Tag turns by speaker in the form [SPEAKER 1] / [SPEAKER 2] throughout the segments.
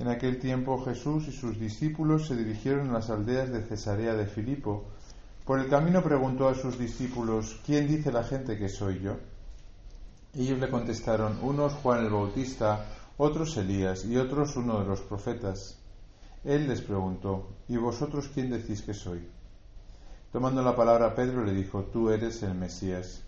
[SPEAKER 1] En aquel tiempo Jesús y sus discípulos se dirigieron a las aldeas de Cesarea de Filipo. Por el camino preguntó a sus discípulos, ¿quién dice la gente que soy yo? Ellos le contestaron, unos Juan el Bautista, otros Elías y otros uno de los profetas. Él les preguntó, ¿y vosotros quién decís que soy? Tomando la palabra Pedro le dijo, tú eres el Mesías.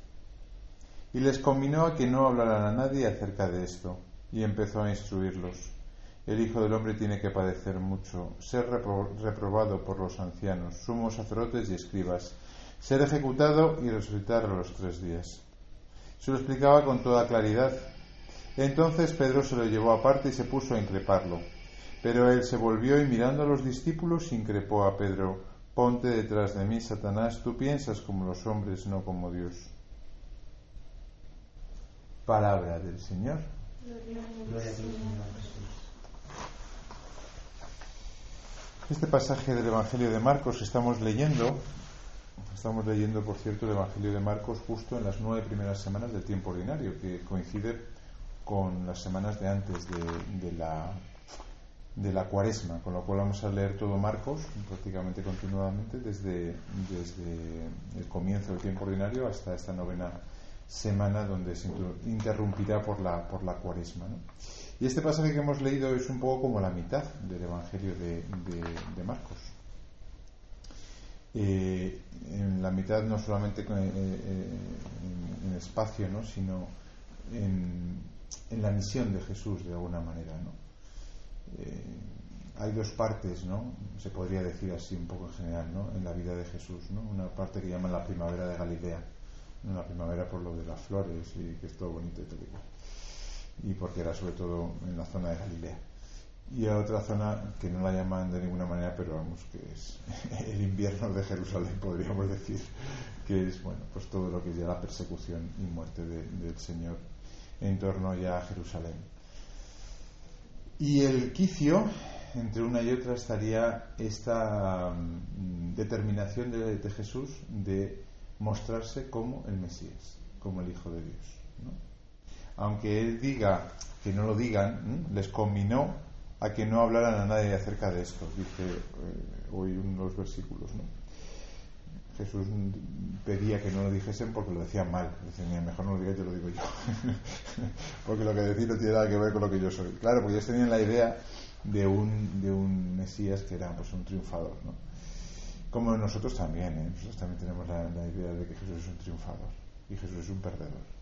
[SPEAKER 1] Y les combinó a que no hablaran a nadie acerca de esto, y empezó a instruirlos. El Hijo del Hombre tiene que padecer mucho, ser reprobado por los ancianos, sumos sacerdotes y escribas, ser ejecutado y resucitar a los tres días. Se lo explicaba con toda claridad. Entonces Pedro se lo llevó aparte y se puso a increparlo. Pero él se volvió y mirando a los discípulos increpó a Pedro, ponte detrás de mí, Satanás, tú piensas como los hombres, no como Dios. Palabra del Señor. Este pasaje del Evangelio de Marcos estamos leyendo, estamos leyendo, por cierto, el Evangelio de Marcos justo en las nueve primeras semanas del tiempo ordinario, que coincide con las semanas de antes de, la, de la cuaresma, con lo cual vamos a leer todo Marcos prácticamente continuadamente desde, desde el comienzo del tiempo ordinario hasta esta novena semana donde se interrumpirá por la, por la cuaresma. ¿no? Y este pasaje que hemos leído es un poco como la mitad del Evangelio de, Marcos. Eh, en la mitad no solamente eh, eh, en, espacio, ¿no? sino en, la misión de Jesús de alguna manera. ¿no? hay dos partes, ¿no? se podría decir así un poco en general, ¿no? en la vida de Jesús. ¿no? Una parte que llaman la primavera de Galilea, la primavera por lo de las flores y que es todo bonito y todo igual y porque era sobre todo en la zona de Galilea. Y a otra zona que no la llaman de ninguna manera, pero vamos, que es el invierno de Jerusalén, podríamos decir, que es, bueno, pues todo lo que es ya la persecución y muerte del Señor en torno ya a Jerusalén. Y el quicio, entre una y otra, estaría esta mm, determinación de, de Jesús de mostrarse como el Mesías, como el Hijo de Dios. Aunque él diga que no lo digan, les combinó a que no hablaran a nadie acerca de esto, dice eh, hoy unos versículos. ¿no? Jesús pedía que no lo dijesen porque lo decían mal. Dice, mejor no lo digas, yo lo digo yo. porque lo que decís no tiene nada que ver con lo que yo soy. Claro, porque ellos tenían la idea de un, de un Mesías que era pues, un triunfador. ¿no? Como nosotros también, ¿eh? nosotros también tenemos la idea de que Jesús es un triunfador y Jesús es un perdedor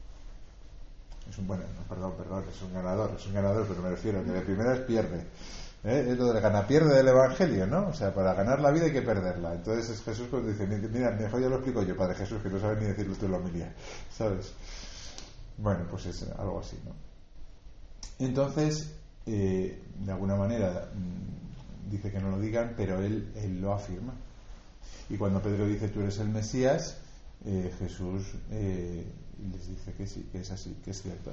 [SPEAKER 1] es un bueno, perdón, perdón, es un ganador, es un ganador, pero me refiero a que de primeras pierde. ¿eh? Es lo del gana-pierde del Evangelio, ¿no? O sea, para ganar la vida hay que perderla. Entonces es Jesús cuando dice, mira, mejor ya lo explico yo, Padre Jesús, que no sabe ni decirlo usted la homilía, ¿sabes? Bueno, pues es algo así, ¿no? Entonces, eh, de alguna manera, mm, dice que no lo digan, pero él, lo afirma. Y cuando Pedro dice, tú eres el Mesías, eh, Jesús y les dice que sí, que es así, que es cierto.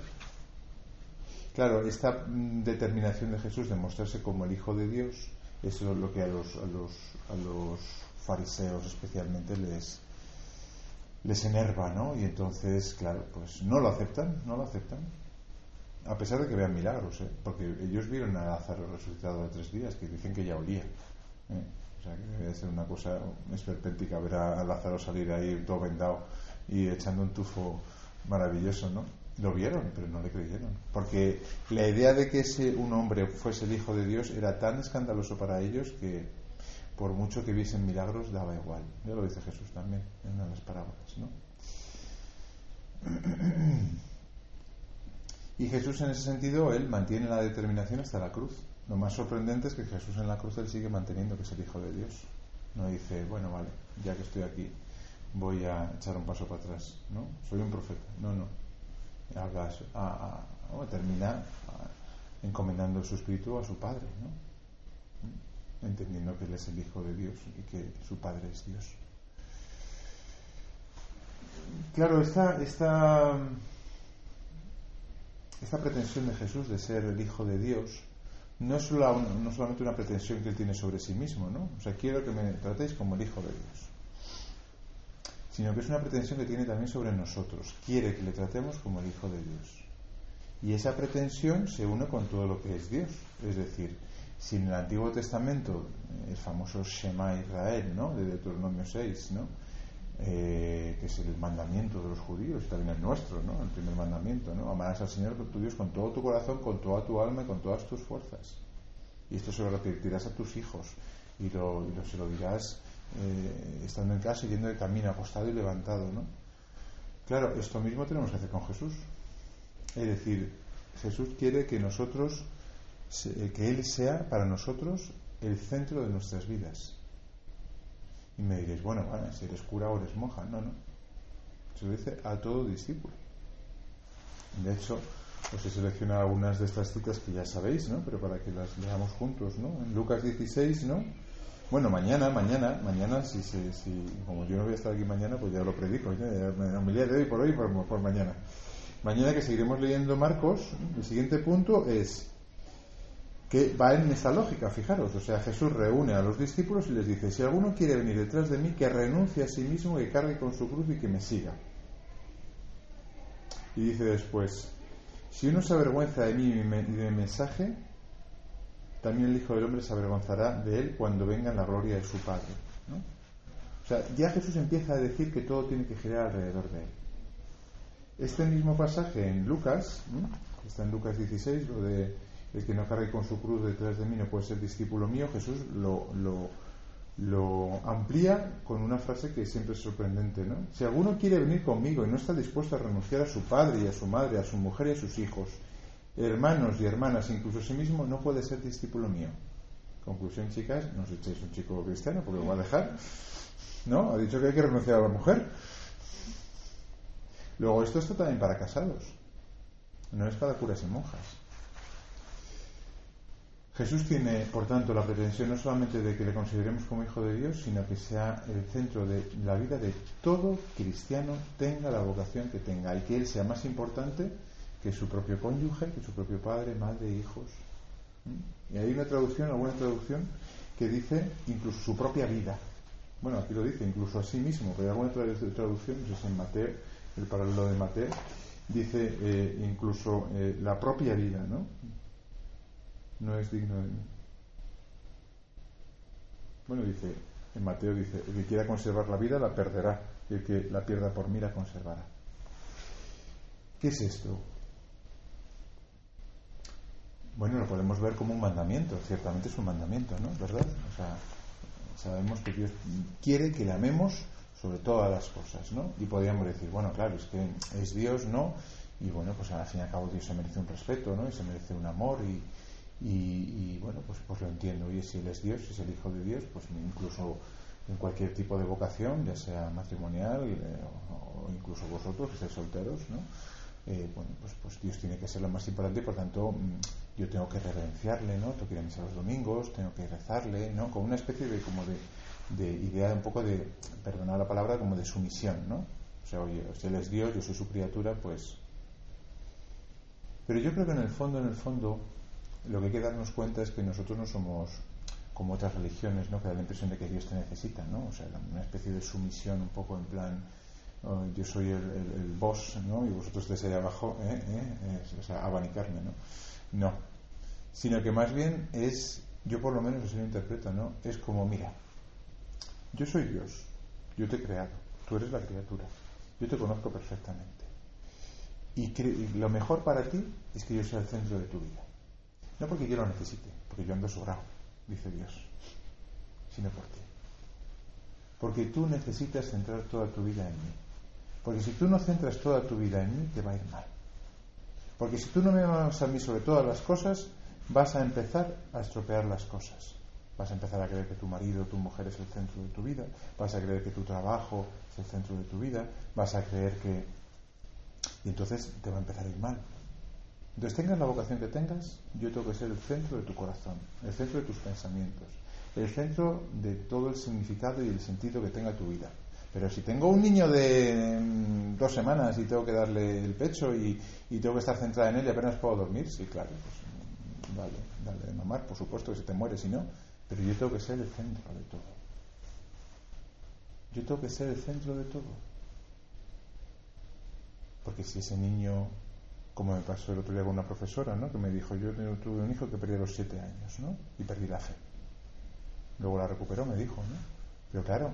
[SPEAKER 1] Claro, esta mm, determinación de Jesús de mostrarse como el Hijo de Dios, eso es lo que a los, a los, a los fariseos especialmente les, les enerva, ¿no? Y entonces, claro, pues no lo aceptan, no lo aceptan. A pesar de que vean milagros, ¿eh? porque ellos vieron a Lázaro resucitado de tres días, que dicen que ya olía. ¿eh? O sea, que debe ser una cosa esperpéntica ver a Lázaro salir ahí todo vendado y echando un tufo maravilloso, ¿no? Lo vieron, pero no le creyeron. Porque la idea de que ese un hombre fuese el Hijo de Dios era tan escandaloso para ellos que por mucho que viesen milagros daba igual. Ya lo dice Jesús también en una de las parábolas, ¿no? Y Jesús en ese sentido, él mantiene la determinación hasta la cruz. Lo más sorprendente es que Jesús en la cruz él sigue manteniendo que es el Hijo de Dios. No dice, bueno, vale, ya que estoy aquí, voy a echar un paso para atrás, ¿no? Soy un profeta. No, no. Hagas, a, a, termina encomendando su espíritu a su Padre, ¿no? Entendiendo que Él es el Hijo de Dios y que su Padre es Dios. Claro, esta, esta, esta pretensión de Jesús de ser el Hijo de Dios no es, no solamente una pretensión que Él tiene sobre sí mismo, ¿no? O sea, quiero que me tratéis como el Hijo de Dios sino que es una pretensión que tiene también sobre nosotros. Quiere que le tratemos como el Hijo de Dios. Y esa pretensión se une con todo lo que es Dios. Es decir, Si en el Antiguo Testamento, el famoso Shema Israel, ¿no? De Deuteronomio 6, ¿no? Eh, que es el mandamiento de los judíos y también el nuestro, ¿no? El primer mandamiento, ¿no? Amarás al Señor tu Dios con todo tu corazón, con toda tu alma y con todas tus fuerzas. Y esto se lo repetirás a tus hijos y, lo, se lo dirás eh, estando en casa, yendo de camino, acostado y levantado, ¿no? Claro, esto mismo tenemos que hacer con Jesús. Es decir, Jesús quiere que nosotros, eh, que Él sea para nosotros el centro de nuestras vidas. Y me diréis, bueno, si eres cura o eres monja. No, no. Se lo dice a todo discípulo. De hecho, os he seleccionado algunas de estas citas que ya sabéis, ¿no? Pero para que las leamos juntos, ¿no? En Lucas 16, ¿no? Bueno, mañana, mañana, mañana, si, si, como yo no voy a estar aquí mañana, pues ya lo predico, ya, de hoy por hoy por, por mañana. Mañana que seguiremos leyendo Marcos, el siguiente punto es que va en esa lógica, fijaros, o sea, Jesús reúne a los discípulos y les dice, si alguno quiere venir detrás de mí, que renuncie a sí mismo, que cargue con su cruz y que me siga. Y dice después, si uno se avergüenza de mí y de mi mensaje, también el Hijo del Hombre se avergonzará de él cuando venga en la gloria de su Padre. O sea, ya Jesús empieza a decir que todo tiene que girar alrededor de él. Este mismo pasaje en Lucas, está en Lucas 16, lo de el que no cargue con su cruz detrás de mí no puede ser discípulo mío, Jesús lo, lo, lo amplía con una frase que siempre es sorprendente, ¿no? Si alguno quiere venir conmigo y no está dispuesto a renunciar a su padre y a su madre, a su mujer y a sus hijos, hermanos y hermanas, incluso sí mismo, no puede ser discípulo mío. Conclusión, chicas, no os echéis un chico cristiano porque lo va a dejar. ¿No? Ha dicho que hay que renunciar a la mujer. Luego, esto está también para casados. No es para curas y monjas. Jesús tiene, por tanto, la pretensión no solamente de que le consideremos como hijo de Dios, sino que sea el centro de la vida de todo cristiano, tenga la vocación que tenga, y que Él sea más importante que su propio cónyuge, que su propio padre, madre, hijos. Y hay una traducción, alguna traducción, que dice incluso su propia vida. Bueno, aquí lo dice, incluso a sí mismo, pero hay alguna traducción, no sé en Mateo, el paralelo de Mateo, dice eh, incluso eh, la propia vida, ¿no? No es digno de mí. Bueno, dice, en Mateo dice, el que quiera conservar la vida la perderá, y el que la pierda por mí la conservará. ¿Qué es esto? Bueno, lo podemos ver como un mandamiento, ciertamente es un mandamiento, ¿no? ¿Verdad? O sea, sabemos que Dios quiere que le amemos sobre todas las cosas, ¿no? Y podríamos decir, bueno, claro, es que es Dios, ¿no? Y bueno, pues al fin y al cabo Dios se merece un respeto, ¿no? Y se merece un amor y, y, bueno, pues, pues lo entiendo. Y si Él es Dios, si es el Hijo de Dios, pues incluso en cualquier tipo de vocación, ya sea matrimonial eh, o, incluso vosotros que estáis solteros, ¿no? Eh, bueno, pues, pues Dios tiene que ser lo más importante y por tanto mm, yo tengo que reverenciarle, ¿no? Tengo que ir a misa los domingos, tengo que rezarle, ¿no? Con una especie de como de, idea un poco de, perdonar la palabra, como de sumisión, ¿no? O sea, oye, si Él es Dios, yo soy su criatura, pues... Pero yo creo que en el fondo, en el fondo, lo que hay que darnos cuenta es que nosotros no somos como otras religiones, ¿no? Que da la impresión de que Dios te necesita, ¿no? O sea, una especie de sumisión un poco en plan... Oh, yo soy el, boss, ¿no? Y vosotros estáis ahí abajo, ¿eh? ¿Eh? o sea, abanicarme, ¿no? No. Sino que más bien es, yo por lo menos así lo interpreto, ¿no? Es como, mira, yo soy Dios, yo te he creado, tú eres la criatura, yo te conozco perfectamente. Y, lo mejor para ti es que yo sea el centro de tu vida. No porque yo lo necesite, porque yo ando sobrado, dice Dios, sino por ti. Porque tú necesitas centrar toda tu vida en mí. Porque si tú no centras toda tu vida en mí, te va a ir mal. Porque si tú no me amas a mí sobre todas las cosas, vas a empezar a estropear las cosas. Vas a empezar a creer que tu marido, tu mujer es el centro de tu vida, vas a creer que tu trabajo es el centro de tu vida, vas a creer que... Y entonces te va a empezar a ir mal. Entonces tengas la vocación que tengas, yo tengo que ser el centro de tu corazón, el centro de tus pensamientos, el centro de todo el significado y el sentido que tenga tu vida. Pero si tengo un niño de mm, dos semanas y tengo que darle el pecho y, tengo que estar centrada en él y apenas puedo dormir, sí, claro, pues mm, vale, dale de mamar, por supuesto que se te muere si no, pero yo tengo que ser el centro de todo. Yo tengo que ser el centro de todo. Porque si ese niño como me pasó el otro día con una profesora, ¿no? Que me dijo, yo tuve un hijo que perdió los siete años, ¿no? Y perdí la fe. Luego la recuperó, me dijo, ¿no? Pero claro,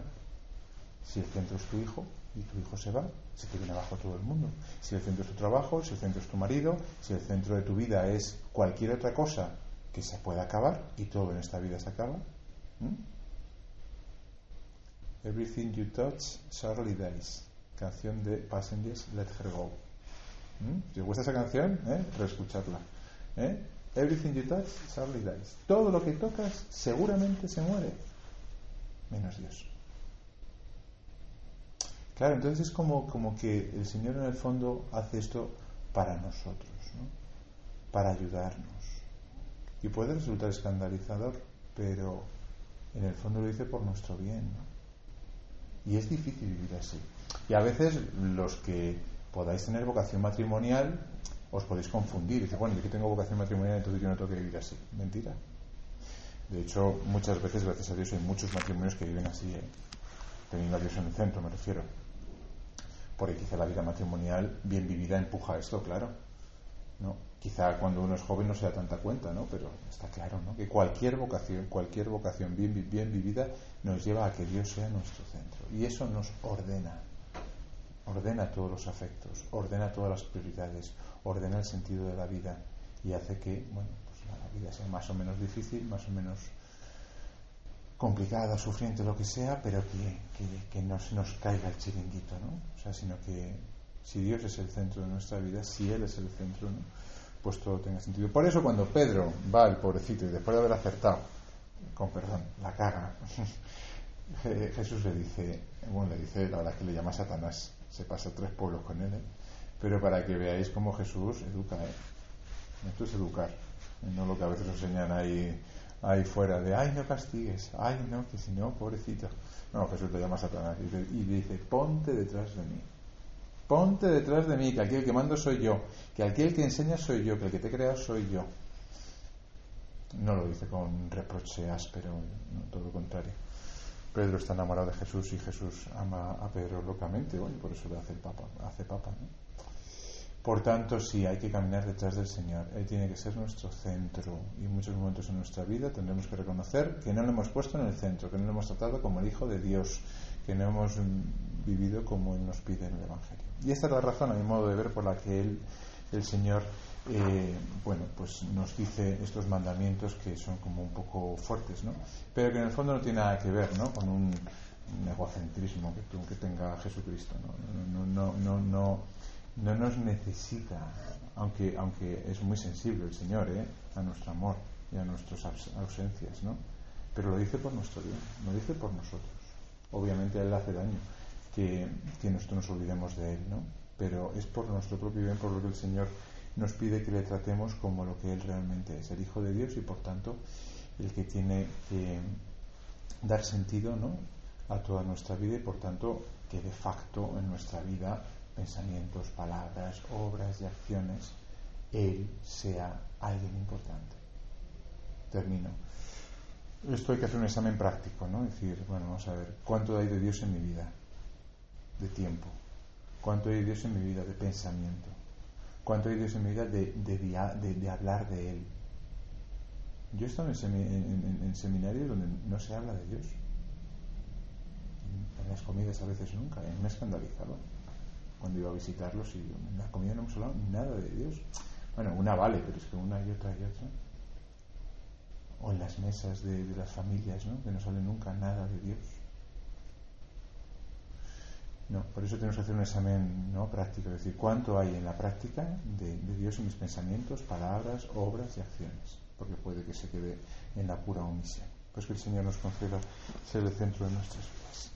[SPEAKER 1] si el centro es tu hijo y tu hijo se va, se te viene abajo todo el mundo. Si el centro es tu trabajo, si el centro es tu marido, si el centro de tu vida es cualquier otra cosa que se pueda acabar, y todo en esta vida se acaba. Everything you touch surely dies. Canción de Passengers, Let Her Go. Si os gusta esa canción, ¿eh? reescucharla. ¿eh? Everything you touch surely dies. Todo lo que tocas seguramente se muere, menos Dios. Claro, entonces es como, como que el Señor en el fondo hace esto para nosotros, ¿no? para ayudarnos. Y puede resultar escandalizador, pero en el fondo lo dice por nuestro bien. ¿no? Y es difícil vivir así. Y a veces los que podáis tener vocación matrimonial os podéis confundir. Decir, bueno, yo que tengo vocación matrimonial, entonces yo no tengo que vivir así. Mentira. De hecho, muchas veces, gracias a Dios, hay muchos matrimonios que viven así, ¿eh? teniendo a Dios en el centro, me refiero. Porque quizá la vida matrimonial bien vivida empuja esto, claro. ¿no? Quizá cuando uno es joven no se da tanta cuenta, ¿no? Pero está claro, ¿no? Que cualquier vocación, cualquier vocación bien, bien vivida nos lleva a que Dios sea nuestro centro. Y eso nos ordena. Ordena todos los afectos, ordena todas las prioridades, ordena el sentido de la vida y hace que, bueno, pues la vida sea más o menos difícil, más o menos complicada, sufriente, lo que sea, pero que, que, no se nos caiga el chiringuito, ¿no? O sea, sino que si Dios es el centro de nuestra vida, si Él es el centro, ¿no? pues todo tenga sentido. Por eso cuando Pedro va, el pobrecito, y después de haber acertado, con perdón, la caga, Jesús le dice, bueno, le dice, la verdad que le llama Satanás, se pasa tres pueblos con él, ¿eh? pero para que veáis cómo Jesús educa, ¿eh? esto es educar, no lo que a veces enseñan ahí, ahí fuera de, ay, no castigues, ay, no, que si no, pobrecito. No, Jesús le llama a Satanás y dice, ponte detrás de mí Ponte detrás de mí, que aquel que mando soy yo, que aquel que enseña soy yo, que el que te crea soy yo. No lo dice con reproche áspero, todo lo contrario. Pedro está enamorado de Jesús y Jesús ama a Pedro locamente, bueno, por eso le hace papa. Hace papa Por tanto, sí, hay que caminar detrás del Señor. Él tiene que ser nuestro centro. Y en muchos momentos en nuestra vida tendremos que reconocer que no lo hemos puesto en el centro, que no lo hemos tratado como el Hijo de Dios, que no hemos vivido como Él nos pide en el Evangelio. Y esta es la razón, a mi modo de ver, por la que él, el Señor eh, bueno, pues nos dice estos mandamientos que son como un poco fuertes, ¿no? Pero que en el fondo no tiene nada que ver, ¿no? Con un, egocentrismo que, que tenga Jesucristo, ¿no? No, no, no, no, nos necesita, aunque, aunque es muy sensible el Señor, ¿eh? A nuestro amor y a nuestras ausencias, ¿no? Pero lo dice por nuestro bien, lo dice por nosotros. Obviamente a Él hace daño, que, que nosotros nos olvidemos de Él, ¿no? Pero es por nuestro propio bien por lo que el Señor nos pide que le tratemos como lo que Él realmente es, el Hijo de Dios y por tanto el que tiene que dar sentido ¿no? a toda nuestra vida y por tanto que de facto en nuestra vida, pensamientos, palabras, obras y acciones, Él sea alguien importante. Termino. Esto hay que hacer un examen práctico, ¿no? Es decir, bueno, vamos a ver, ¿cuánto hay de Dios en mi vida? de tiempo? ¿Cuánto hay de Dios en mi vida de pensamiento? ¿Cuánto hay de Dios en mi vida de, de, hablar de Él? Yo he estado en, seminarios donde no se habla de Dios. En las comidas a veces nunca. ¿eh? Me he escandalizado cuando iba a visitarlos y en la comida no hemos hablado nada de Dios. Bueno, una vale, pero es que una y otra y otra. O en las mesas de, las familias, ¿no? Que no sale nunca nada de Dios. No, por eso tenemos que hacer un examen ¿no? práctico, es decir, cuánto hay en la práctica de, Dios en mis pensamientos, palabras, obras y acciones, porque puede que se quede en la pura omisión. Pues que el Señor nos conceda ser el centro de nuestras vidas.